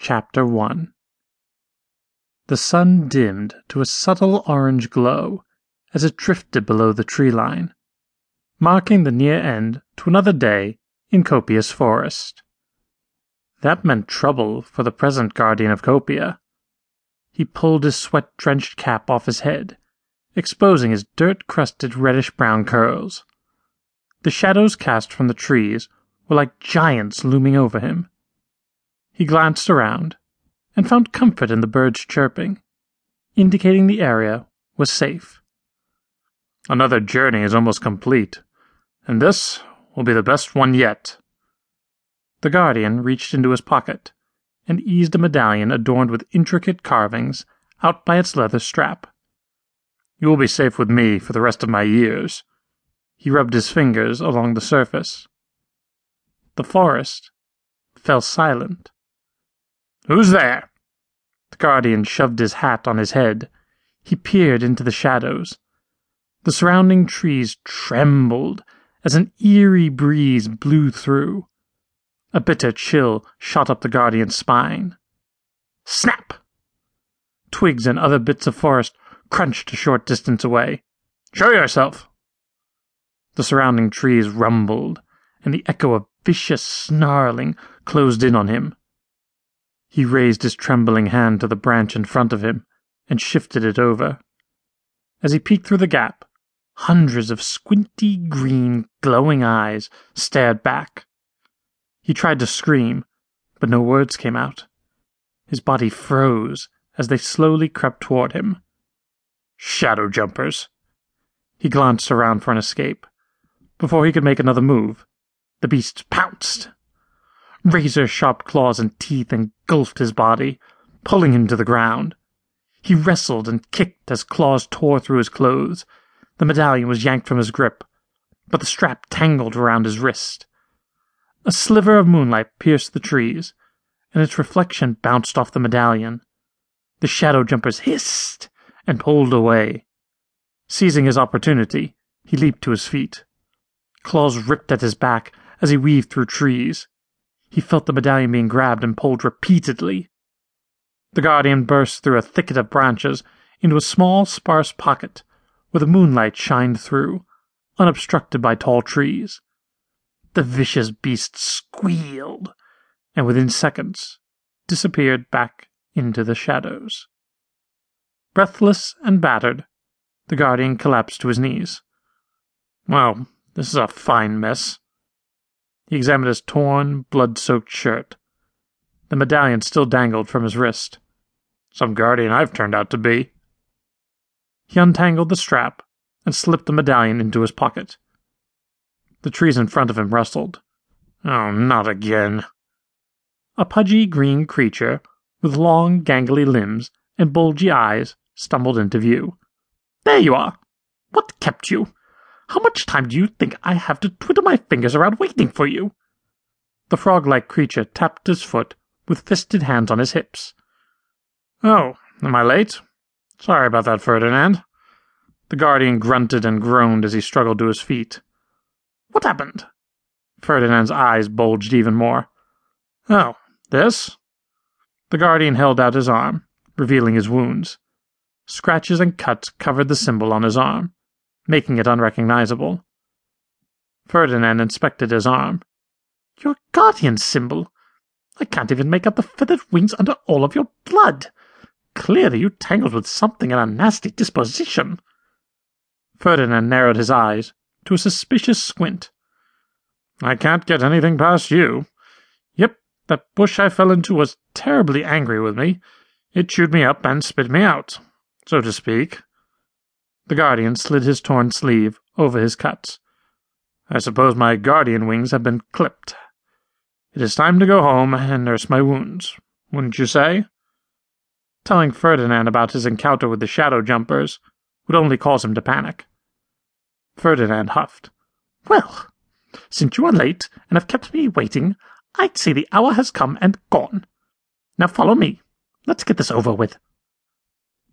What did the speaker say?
Chapter 1 The sun dimmed to a subtle orange glow as it drifted below the tree line, marking the near end to another day in Copia's forest. That meant trouble for the present guardian of Copia. He pulled his sweat drenched cap off his head, exposing his dirt crusted reddish brown curls. The shadows cast from the trees were like giants looming over him. He glanced around and found comfort in the birds chirping, indicating the area was safe. Another journey is almost complete, and this will be the best one yet. The guardian reached into his pocket and eased a medallion adorned with intricate carvings out by its leather strap. You will be safe with me for the rest of my years. He rubbed his fingers along the surface. The forest fell silent. Who's there? The guardian shoved his hat on his head. He peered into the shadows. The surrounding trees trembled as an eerie breeze blew through. A bitter chill shot up the guardian's spine. Snap! Twigs and other bits of forest crunched a short distance away. Show yourself! The surrounding trees rumbled, and the echo of vicious snarling closed in on him. He raised his trembling hand to the branch in front of him and shifted it over. As he peeked through the gap, hundreds of squinty green, glowing eyes stared back. He tried to scream, but no words came out. His body froze as they slowly crept toward him. Shadow jumpers. He glanced around for an escape. Before he could make another move, the beast pounced. Razor sharp claws and teeth engulfed his body, pulling him to the ground. He wrestled and kicked as claws tore through his clothes. The medallion was yanked from his grip, but the strap tangled around his wrist. A sliver of moonlight pierced the trees, and its reflection bounced off the medallion. The shadow jumpers hissed and pulled away. Seizing his opportunity, he leaped to his feet. Claws ripped at his back as he weaved through trees. He felt the medallion being grabbed and pulled repeatedly. The guardian burst through a thicket of branches into a small, sparse pocket where the moonlight shined through, unobstructed by tall trees. The vicious beast squealed, and within seconds disappeared back into the shadows. Breathless and battered, the guardian collapsed to his knees. Well, this is a fine mess. He examined his torn, blood soaked shirt. The medallion still dangled from his wrist. Some guardian I've turned out to be. He untangled the strap and slipped the medallion into his pocket. The trees in front of him rustled. Oh, not again. A pudgy green creature with long, gangly limbs and bulgy eyes stumbled into view. There you are. What kept you? How much time do you think I have to twiddle my fingers around waiting for you? The frog like creature tapped his foot with fisted hands on his hips. Oh, am I late? Sorry about that, Ferdinand. The guardian grunted and groaned as he struggled to his feet. What happened? Ferdinand's eyes bulged even more. Oh, this? The guardian held out his arm, revealing his wounds. Scratches and cuts covered the symbol on his arm making it unrecognizable. Ferdinand inspected his arm. Your guardian symbol? I can't even make out the feathered wings under all of your blood. Clearly you tangled with something in a nasty disposition. Ferdinand narrowed his eyes to a suspicious squint. I can't get anything past you. Yep, that bush I fell into was terribly angry with me. It chewed me up and spit me out, so to speak. The guardian slid his torn sleeve over his cuts. I suppose my guardian wings have been clipped. It is time to go home and nurse my wounds, wouldn't you say? Telling Ferdinand about his encounter with the shadow jumpers would only cause him to panic. Ferdinand huffed. Well, since you are late and have kept me waiting, I'd say the hour has come and gone. Now follow me. Let's get this over with.